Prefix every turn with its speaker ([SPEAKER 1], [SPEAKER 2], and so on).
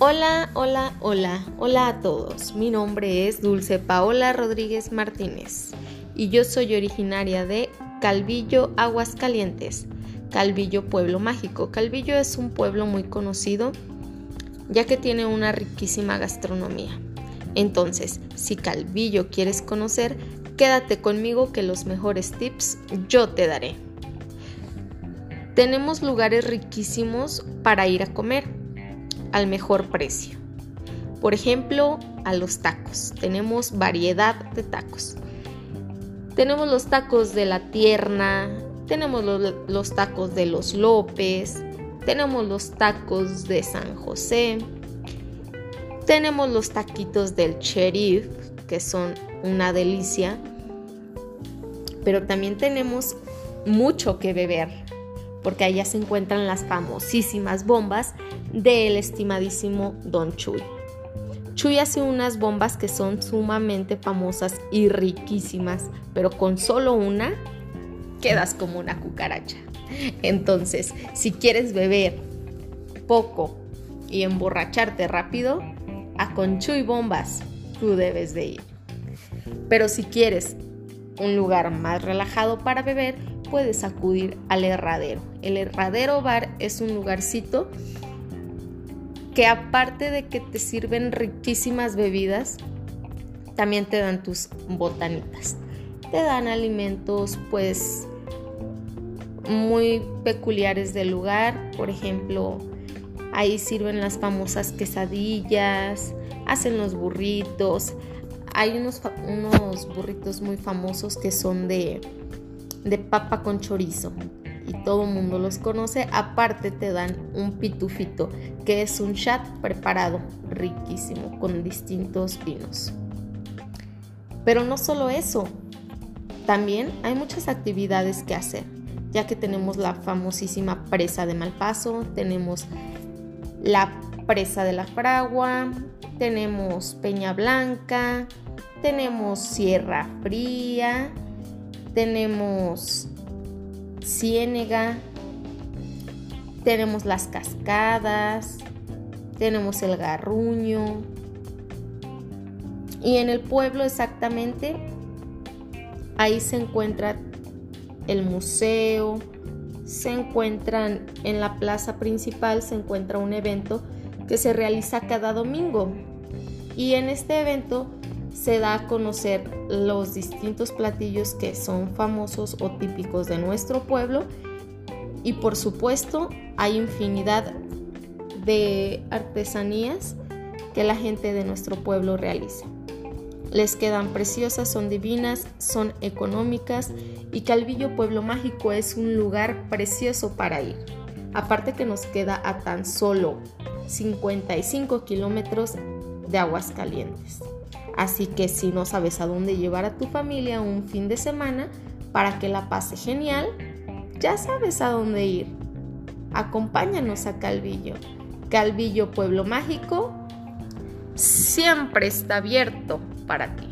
[SPEAKER 1] Hola, hola, hola, hola a todos. Mi nombre es Dulce Paola Rodríguez Martínez y yo soy originaria de Calvillo, Aguascalientes. Calvillo, pueblo mágico. Calvillo es un pueblo muy conocido ya que tiene una riquísima gastronomía. Entonces, si Calvillo quieres conocer, quédate conmigo que los mejores tips yo te daré. Tenemos lugares riquísimos para ir a comer al mejor precio. Por ejemplo, a los tacos. Tenemos variedad de tacos. Tenemos los tacos de la tierna, tenemos los, tacos de los López, tenemos los tacos de San José, tenemos los taquitos del sheriff, que son una delicia, pero también tenemos mucho que beber, porque allá se encuentran las famosísimas bombas del estimadísimo Don Chuy. Chuy hace unas bombas que son sumamente famosas y riquísimas, pero con solo una quedas como una cucaracha. Entonces, si quieres beber poco y emborracharte rápido, a con Chuy Bombas tú debes de ir. Pero si quieres un lugar más relajado para beber, puedes acudir al Herradero. El Herradero Bar es un lugarcito que aparte de que te sirven riquísimas bebidas, también te dan tus botanitas. Te dan alimentos pues muy peculiares del lugar, por ejemplo, ahí sirven las famosas quesadillas, hacen los burritos, hay unos, unos burritos muy famosos que son de, de papa con chorizo y todo el mundo los conoce. Aparte te dan un pitufito, que es un chat preparado, riquísimo, con distintos vinos. Pero no solo eso, también hay muchas actividades que hacer, ya que tenemos la famosísima presa de Malpaso, tenemos la presa de la Fragua, tenemos Peña Blanca, tenemos Sierra Fría, tenemos ciénega, tenemos las cascadas, tenemos el garruño. Y en el pueblo exactamente, ahí se encuentra el museo, se encuentran en la plaza principal, se encuentra un evento que se realiza cada domingo. Y en este evento se da a conocer los distintos platillos que son famosos o típicos de nuestro pueblo y por supuesto hay infinidad de artesanías que la gente de nuestro pueblo realiza. Les quedan preciosas, son divinas, son económicas y Calvillo Pueblo Mágico es un lugar precioso para ir. Aparte que nos queda a tan solo 55 kilómetros de Aguascalientes. Así que si no sabes a dónde llevar a tu familia un fin de semana para que la pase genial, ya sabes a dónde ir. Acompáñanos a Calvillo. Calvillo Pueblo Mágico siempre está abierto para ti.